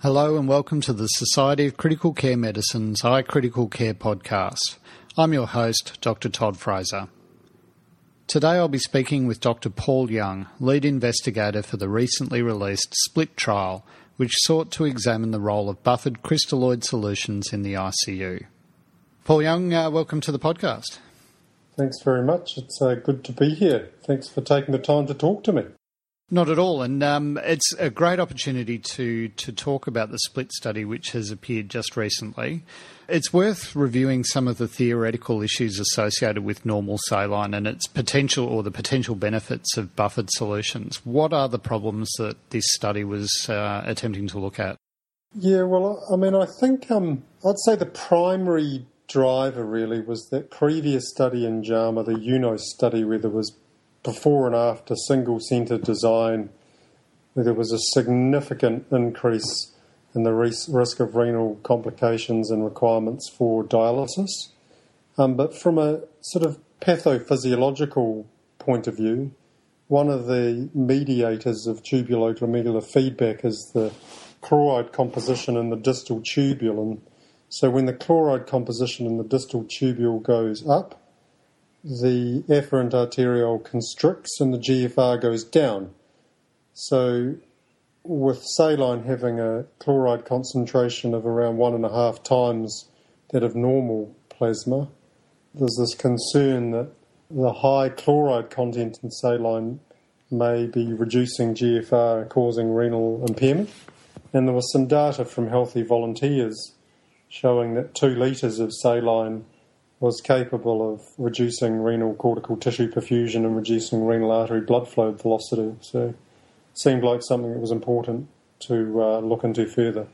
Hello and welcome to the Society of Critical Care Medicine's iCritical Care podcast. I'm your host, Dr. Todd Fraser. Today I'll be speaking with Dr. Paul Young, lead investigator for the recently released SPLIT trial, which sought to examine the role of buffered crystalloid solutions in the ICU. Paul Young, uh, welcome to the podcast. Thanks very much. It's uh, good to be here. Thanks for taking the time to talk to me. Not at all, and um, it's a great opportunity to to talk about the split study, which has appeared just recently. It's worth reviewing some of the theoretical issues associated with normal saline and its potential or the potential benefits of buffered solutions. What are the problems that this study was uh, attempting to look at? Yeah, well, I mean, I think um, I'd say the primary driver really was that previous study in JAMA, the Yunos study, where there was before and after single centre design, there was a significant increase in the risk of renal complications and requirements for dialysis. Um, but from a sort of pathophysiological point of view, one of the mediators of tubulo-glomerular feedback is the chloride composition in the distal tubule. And so when the chloride composition in the distal tubule goes up, the afferent arteriole constricts and the GFR goes down. So, with saline having a chloride concentration of around one and a half times that of normal plasma, there's this concern that the high chloride content in saline may be reducing GFR and causing renal impairment. And there was some data from healthy volunteers showing that two litres of saline was capable of reducing renal cortical tissue perfusion and reducing renal artery blood flow velocity. So it seemed like something that was important to uh, look into further.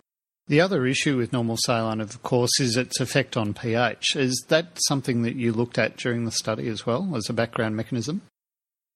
The other issue with normal saline, of course, is its effect on pH. Is that something that you looked at during the study as well as a background mechanism?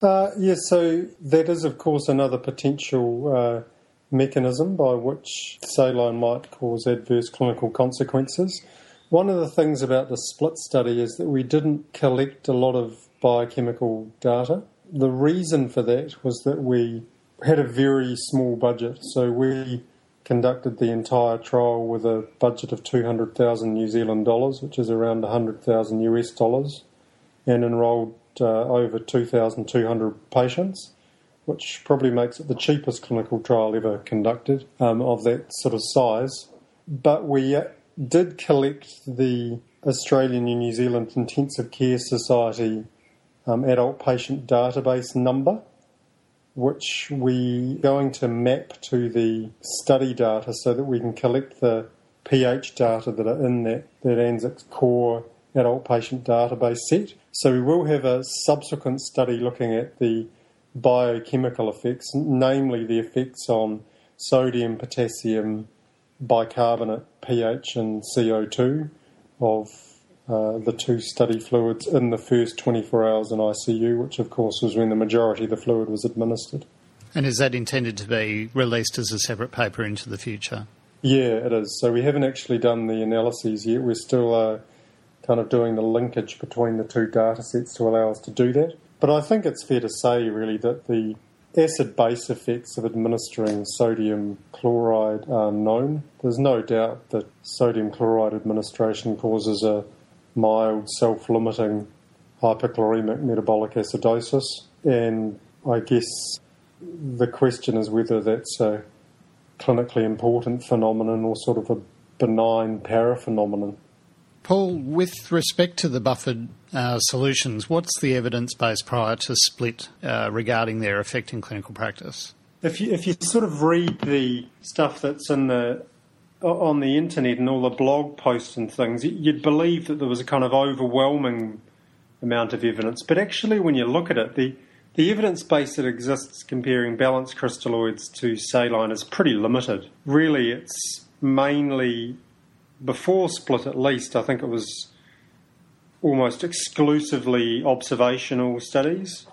Uh, yes, so that is, of course, another potential uh, mechanism by which saline might cause adverse clinical consequences. One of the things about the split study is that we didn't collect a lot of biochemical data. The reason for that was that we had a very small budget, so we conducted the entire trial with a budget of 200,000 New Zealand dollars, which is around 100,000 US dollars, and enrolled uh, over 2,200 patients, which probably makes it the cheapest clinical trial ever conducted um, of that sort of size. But we did collect the Australian and New Zealand Intensive Care Society um, adult patient database number, which we are going to map to the study data so that we can collect the pH data that are in that, that ANZICS core adult patient database set. So we will have a subsequent study looking at the biochemical effects, namely the effects on sodium, potassium, bicarbonate pH and CO2 of uh, the two study fluids in the first 24 hours in ICU, which of course was when the majority of the fluid was administered. And is that intended to be released as a separate paper into the future? Yeah, it is. So we haven't actually done the analyses yet. We're still uh, kind of doing the linkage between the two data sets to allow us to do that. But I think it's fair to say, really, that the acid base effects of administering sodium chloride are known. There's no doubt that sodium chloride administration causes a mild self limiting hyperchloremic metabolic acidosis, and I guess the question is whether that's a clinically important phenomenon or sort of a benign paraphenomenon. Paul, with respect to the buffered uh, solutions, what's the evidence base prior to split uh, regarding their effect in clinical practice? If you, if you sort of read the stuff that's in the on the internet and all the blog posts and things, you'd believe that there was a kind of overwhelming amount of evidence. But actually, when you look at it, the the evidence base that exists comparing balanced crystalloids to saline is pretty limited. Really, it's mainly before Split at least, I think it was almost exclusively observational studies,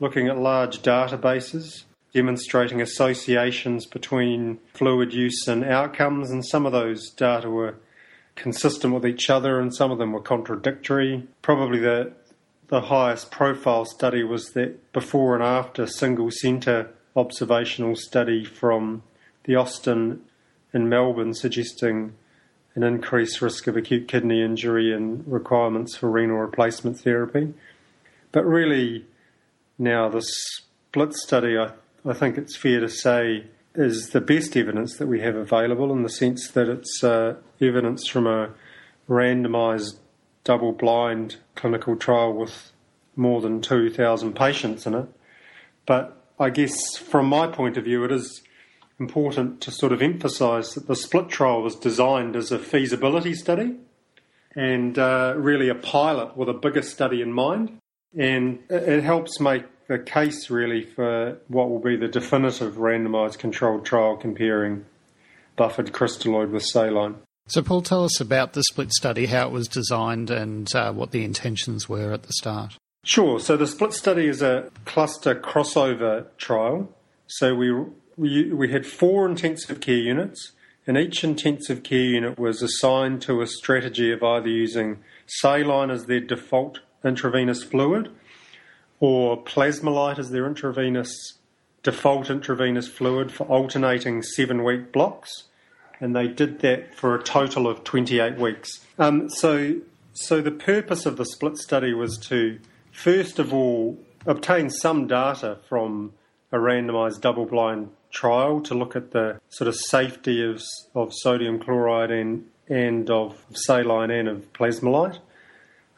looking at large databases, demonstrating associations between fluid use and outcomes, and some of those data were consistent with each other and some of them were contradictory. Probably the the highest profile study was that before and after single centre observational study from the Austin in Melbourne suggesting an increased risk of acute kidney injury and requirements for renal replacement therapy. But really, now the split study, I, I think it's fair to say, is the best evidence that we have available in the sense that it's uh, evidence from a randomised double blind clinical trial with more than 2,000 patients in it. But I guess from my point of view, it is important to sort of emphasise that the split trial was designed as a feasibility study and uh, really a pilot with a bigger study in mind. And it helps make the case really for what will be the definitive randomised controlled trial comparing buffered crystalloid with saline. So, Paul, tell us about the split study, how it was designed, and uh, what the intentions were at the start. Sure. So, the split study is a cluster crossover trial. So, we we, we had four intensive care units, and each intensive care unit was assigned to a strategy of either using saline as their default intravenous fluid or Plasma-Lyte as their intravenous default intravenous fluid for alternating seven week blocks. And they did that for a total of 28 weeks. Um, so, so the purpose of the split study was to, first of all, obtain some data from a randomized double blind trial to look at the sort of safety of, of sodium chloride and, and of saline and of Plasma-Lyte,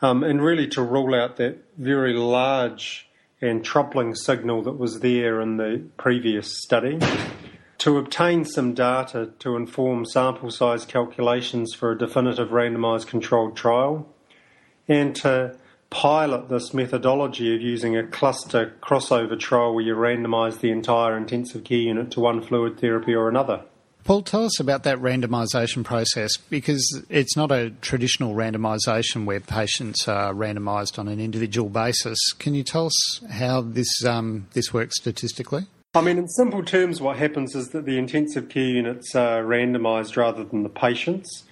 um, and really to rule out that very large and troubling signal that was there in the previous study. To obtain some data to inform sample size calculations for a definitive randomised controlled trial, and to pilot this methodology of using a cluster crossover trial where you randomise the entire intensive care unit to one fluid therapy or another. Paul, tell us about that randomisation process because it's not a traditional randomisation where patients are randomised on an individual basis. Can you tell us how this um, this works statistically? I mean, in simple terms, what happens is that the intensive care units are randomised rather than the patients.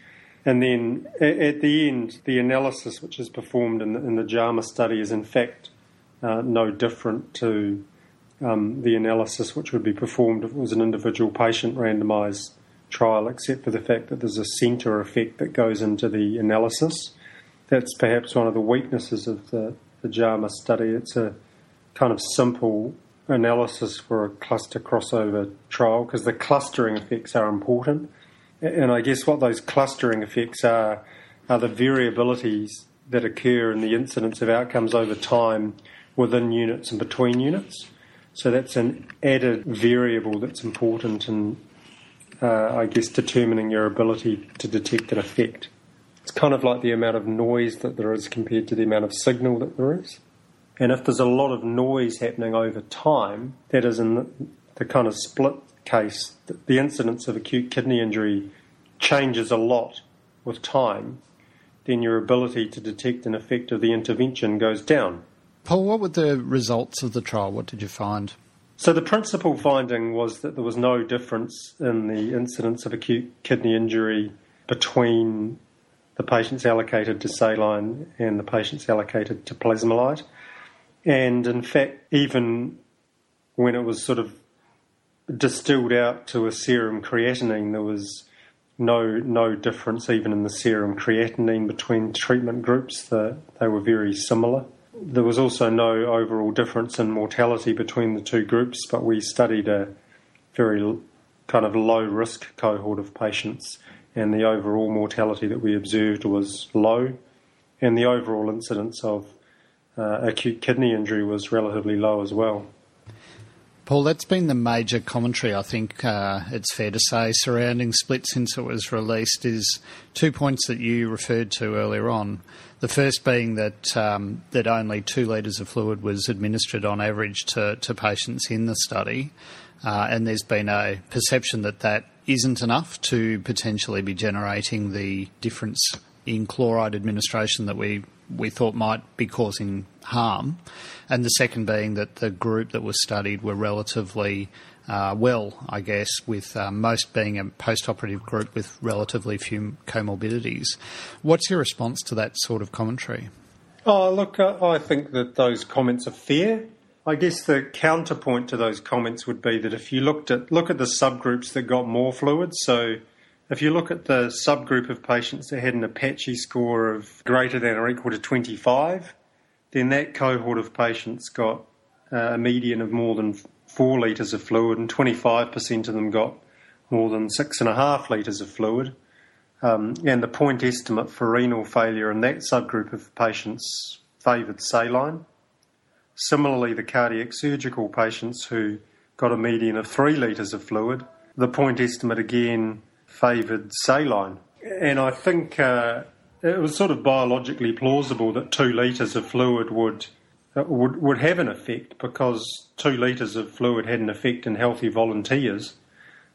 And then at the end, the analysis which is performed in the, in the JAMA study is in fact uh, no different to um, the analysis which would be performed if it was an individual patient randomised trial, except for the fact that there's a centre effect that goes into the analysis. That's perhaps one of the weaknesses of the, the JAMA study. It's a kind of simple analysis for a cluster crossover trial because the clustering effects are important. And I guess what those clustering effects are are the variabilities that occur in the incidence of outcomes over time within units and between units. So that's an added variable that's important in, uh, I guess, determining your ability to detect an effect. It's kind of like the amount of noise that there is compared to the amount of signal that there is. And if there's a lot of noise happening over time, that is in the, the kind of split case, the incidence of acute kidney injury changes a lot with time, then your ability to detect an effect of the intervention goes down. Paul, what were the results of the trial? What did you find? So, the principal finding was that there was no difference in the incidence of acute kidney injury between the patients allocated to saline and the patients allocated to Plasma-Lyte. And in fact, even when it was sort of distilled out to a serum creatinine, there was no no difference even in the serum creatinine between treatment groups. The, they were very similar. There was also no overall difference in mortality between the two groups, but we studied a very kind of low risk cohort of patients, and the overall mortality that we observed was low, and the overall incidence of uh, acute kidney injury was relatively low as well. Paul, that's been the major commentary, I think uh, it's fair to say, surrounding Split since it was released, is two points that you referred to earlier on. The first being that um, that only two litres of fluid was administered on average to, to patients in the study, uh, and there's been a perception that that isn't enough to potentially be generating the difference in chloride administration that we we thought might be causing harm, and the second being that the group that was studied were relatively uh, well, I guess, with uh, most being a post-operative group with relatively few comorbidities. What's your response to that sort of commentary? Oh, look, uh, I think that those comments are fair. I guess the counterpoint to those comments would be that if you looked at look at the subgroups that got more fluid, so if you look at the subgroup of patients that had an Apache score of greater than or equal to 25, then that cohort of patients got uh, a median of more than four litres of fluid, and 25% of them got more than six and a half litres of fluid. Um, and the point estimate for renal failure in that subgroup of patients favoured saline. Similarly, the cardiac surgical patients who got a median of three litres of fluid, the point estimate again favoured saline. And I think uh, it was sort of biologically plausible that two litres of fluid would, uh, would, would have an effect because two litres of fluid had an effect in healthy volunteers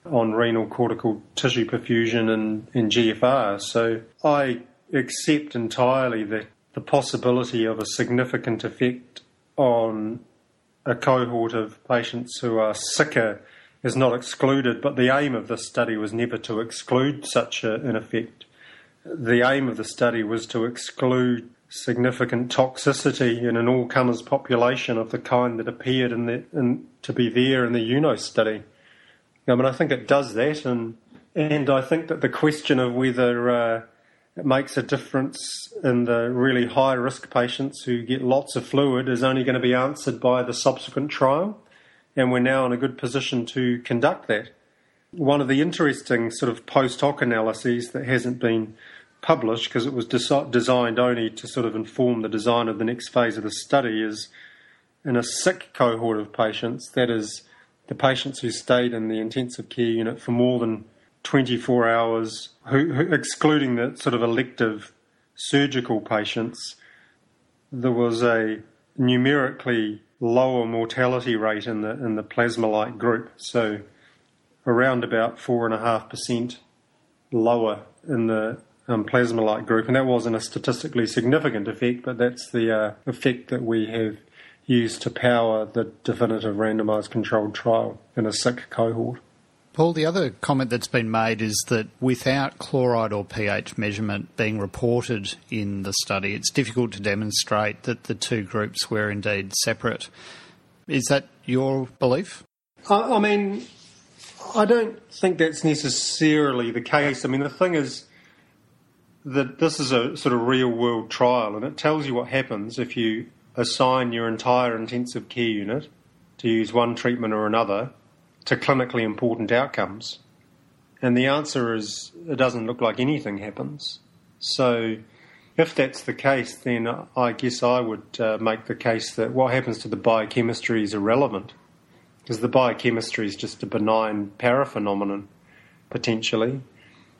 on renal cortical tissue perfusion and, and GFR. So I accept entirely that the possibility of a significant effect on a cohort of patients who are sicker is not excluded, but the aim of this study was never to exclude such a, an effect. The aim of the study was to exclude significant toxicity in an all comers population of the kind that appeared in the, in, to be there in the UNO study. I mean, I think it does that, and and I think that the question of whether uh, it makes a difference in the really high risk patients who get lots of fluid is only going to be answered by the subsequent trial, and we're now in a good position to conduct that. One of the interesting sort of post hoc analyses that hasn't been published because it was des- designed only to sort of inform the design of the next phase of the study is in a sick cohort of patients, that is the patients who stayed in the intensive care unit for more than 24 hours, who, who, excluding the sort of elective surgical patients, there was a numerically lower mortality rate in the in the Plasma-Lyte group. So around about four and a half percent lower in the um, group, and that wasn't a statistically significant effect, but that's the uh, effect that we have used to power the definitive randomised controlled trial in a sick cohort. Paul, the other comment that's been made is that without chloride or pH measurement being reported in the study, it's difficult to demonstrate that the two groups were indeed separate. Is that your belief? I, I mean, I don't think that's necessarily the case. I mean, the thing is that this is a sort of real world trial, and it tells you what happens if you assign your entire intensive care unit to use one treatment or another to clinically important outcomes? And the answer is it doesn't look like anything happens. So, if that's the case, then I guess I would uh, make the case that what happens to the biochemistry is irrelevant, because the biochemistry is just a benign paraphenomenon, potentially.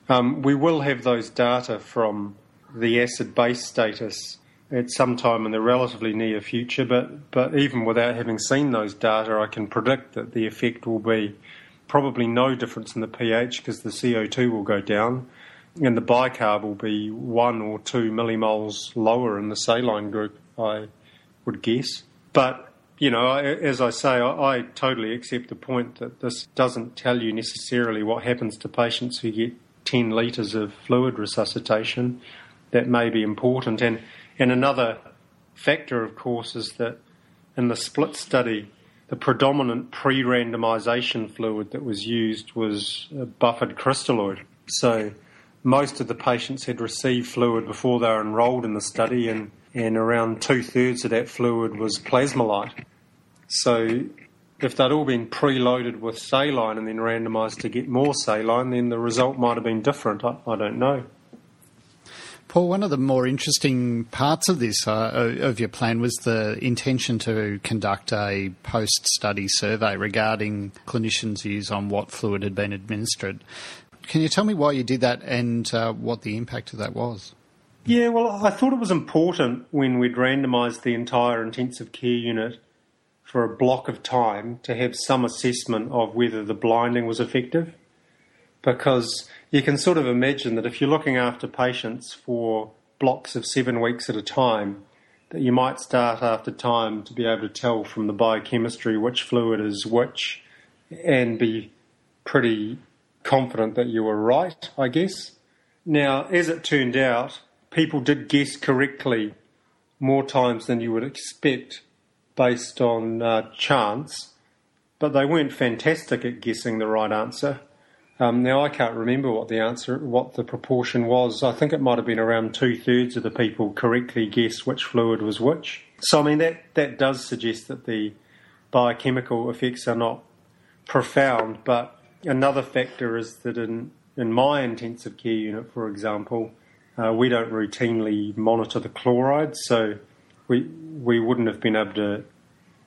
Um, we will have those data from the acid base status at some time in the relatively near future, but, but even without having seen those data, I can predict that the effect will be probably no difference in the pH because the CO2 will go down and the bicarb will be one or two millimoles lower in the saline group, I would guess. But, you know, I, as I say, I, I totally accept the point that this doesn't tell you necessarily what happens to patients who get 10 litres of fluid resuscitation. That may be important. And and another factor, of course, is that in the split study, the predominant pre randomisation fluid that was used was buffered crystalloid. So most of the patients had received fluid before they were enrolled in the study, and, and around two thirds of that fluid was Plasma-Lyte. So if they'd all been preloaded with saline and then randomised to get more saline, then the result might have been different. I, I don't know. Paul, one of the more interesting parts of this, uh, of your plan, was the intention to conduct a post study survey regarding clinicians' views on what fluid had been administered. Can you tell me why you did that and uh, what the impact of that was? Yeah, well, I thought it was important when we'd randomised the entire intensive care unit for a block of time to have some assessment of whether the blinding was effective because you can sort of imagine that if you're looking after patients for blocks of seven weeks at a time, that you might start after time to be able to tell from the biochemistry which fluid is which and be pretty confident that you were right, I guess. Now, as it turned out, people did guess correctly more times than you would expect based on uh, chance, but they weren't fantastic at guessing the right answer. Um, now I can't remember what the answer, what the proportion was. I think it might have been around two thirds of the people correctly guessed which fluid was which. So I mean that that does suggest that the biochemical effects are not profound. But another factor is that in in my intensive care unit, for example, uh, we don't routinely monitor the chlorides, so we we wouldn't have been able to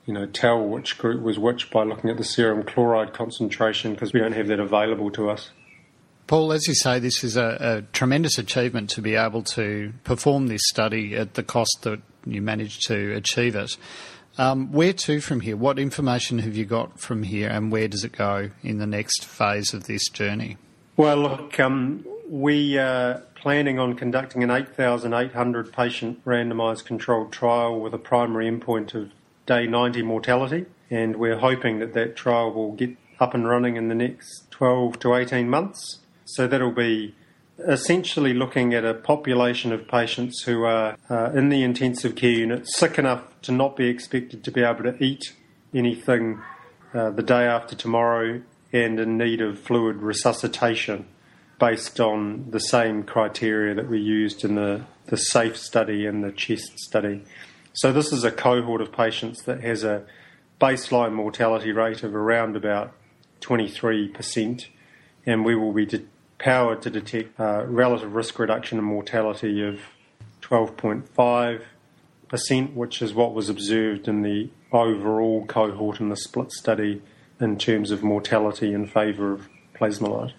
you know, tell which group was which by looking at the serum chloride concentration because we don't have that available to us. Paul, as you say, this is a, a, tremendous achievement to be able to perform this study at the cost that you managed to achieve it. Um, where to from here? What information have you got from here, and where does it go in the next phase of this journey? Well, look, um, we are planning on conducting an 8,800 patient randomised controlled trial with a primary endpoint of day 90 mortality, and we're hoping that that trial will get up and running in the next 12 to 18 months. So that'll be essentially looking at a population of patients who are uh, in the intensive care unit, sick enough to not be expected to be able to eat anything uh, the day after tomorrow, and in need of fluid resuscitation based on the same criteria that we used in the, the SAFE study and the CHEST study. So this is a cohort of patients that has a baseline mortality rate of around about 23%, and we will be de- powered to detect uh, relative risk reduction in mortality of 12.5%, which is what was observed in the overall cohort in the split study in terms of mortality in favour of Plasma-Lyte.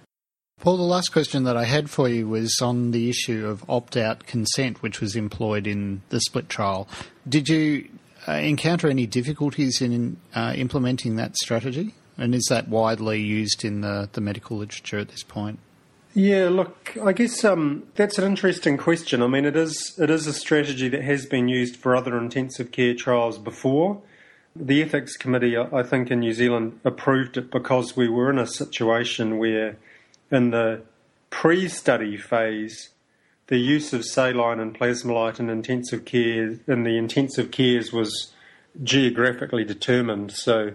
Paul, the last question that I had for you was on the issue of opt out consent, which was employed in the split trial. Did you uh, encounter any difficulties in uh, implementing that strategy? And is that widely used in the, the medical literature at this point? Yeah, look, I guess um, that's an interesting question. I mean, it is it is a strategy that has been used for other intensive care trials before. The ethics committee, I think, in New Zealand approved it because we were in a situation where in the pre study phase, the use of saline and Plasma-Lyte in intensive care in the intensive cares was geographically determined. So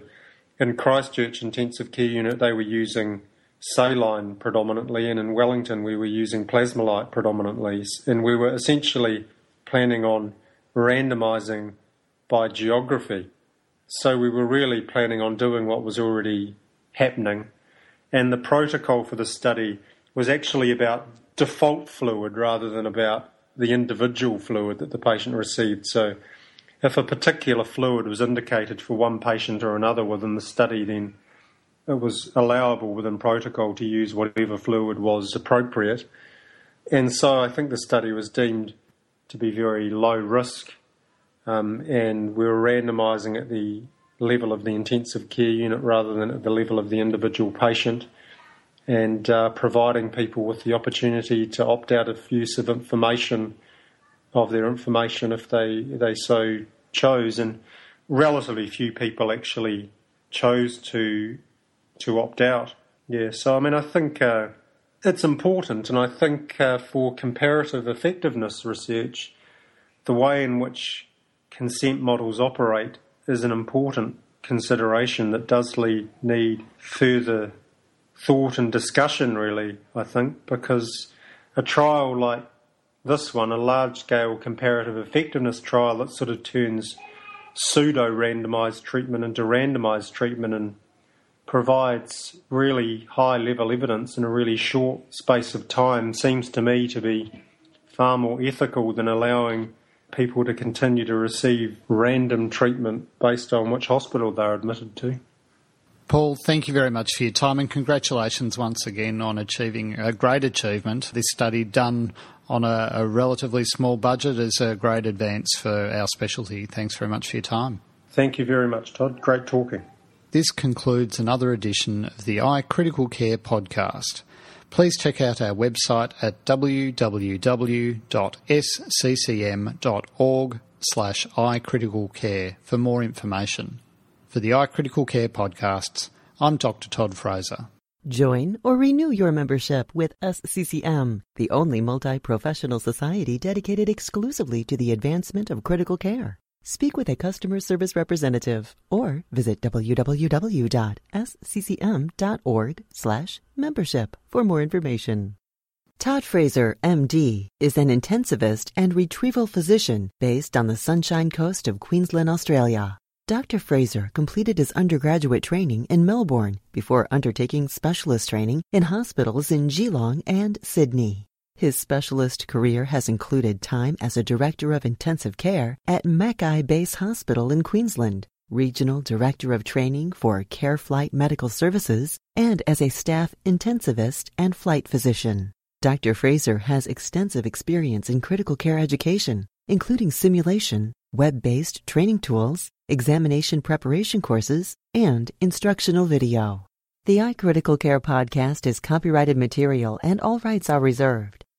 in Christchurch Intensive Care Unit, they were using saline predominantly, and in Wellington, we were using Plasma-Lyte predominantly. And we were essentially planning on randomizing by geography. So we were really planning on doing what was already happening and the protocol for the study was actually about default fluid rather than about the individual fluid that the patient received. So, if a particular fluid was indicated for one patient or another within the study, then it was allowable within protocol to use whatever fluid was appropriate. And so I think the study was deemed to be very low risk, um, and we were randomising at the level of the intensive care unit rather than at the level of the individual patient, and uh, providing people with the opportunity to opt out of use of information of their information if they they so chose, and relatively few people actually chose to to opt out. Yeah, so I mean, I think uh, it's important, and I think uh, for comparative effectiveness research, the way in which consent models operate is an important consideration that does need further thought and discussion, really, I think, because a trial like this one, a large scale comparative effectiveness trial that sort of turns pseudo randomized treatment into randomized treatment and provides really high level evidence in a really short space of time seems to me to be far more ethical than allowing people to continue to receive random treatment based on which hospital they're admitted to. Paul, thank you very much for your time and congratulations once again on achieving a great achievement. This study done on a, a, relatively small budget is a great advance for our specialty. Thanks very much for your time. Thank you very much, Todd. Great talking. This concludes another edition of the iCritical Care podcast please check out our website at www.sccm.org slash iCriticalCare for more information. For the iCritical Care podcasts, I'm Dr. Todd Fraser. Join or renew your membership with SCCM, the only multi professional society dedicated exclusively to the advancement of critical care. Speak with a customer service representative or visit www.sccm.org/membership for more information. Todd Fraser, MD, is an intensivist and retrieval physician based on the Sunshine Coast of Queensland, Australia. Dr. Fraser completed his undergraduate training in Melbourne before undertaking specialist training in hospitals in Geelong and Sydney. His specialist career has included time as a Director of Intensive Care at Mackay Base Hospital in Queensland, Regional Director of Training for Care Flight Medical Services, and as a staff intensivist and flight physician. Dr. Fraser has extensive experience in critical care education, including simulation, web based training tools, examination preparation courses, and instructional video. The iCritical Care podcast is copyrighted material and all rights are reserved.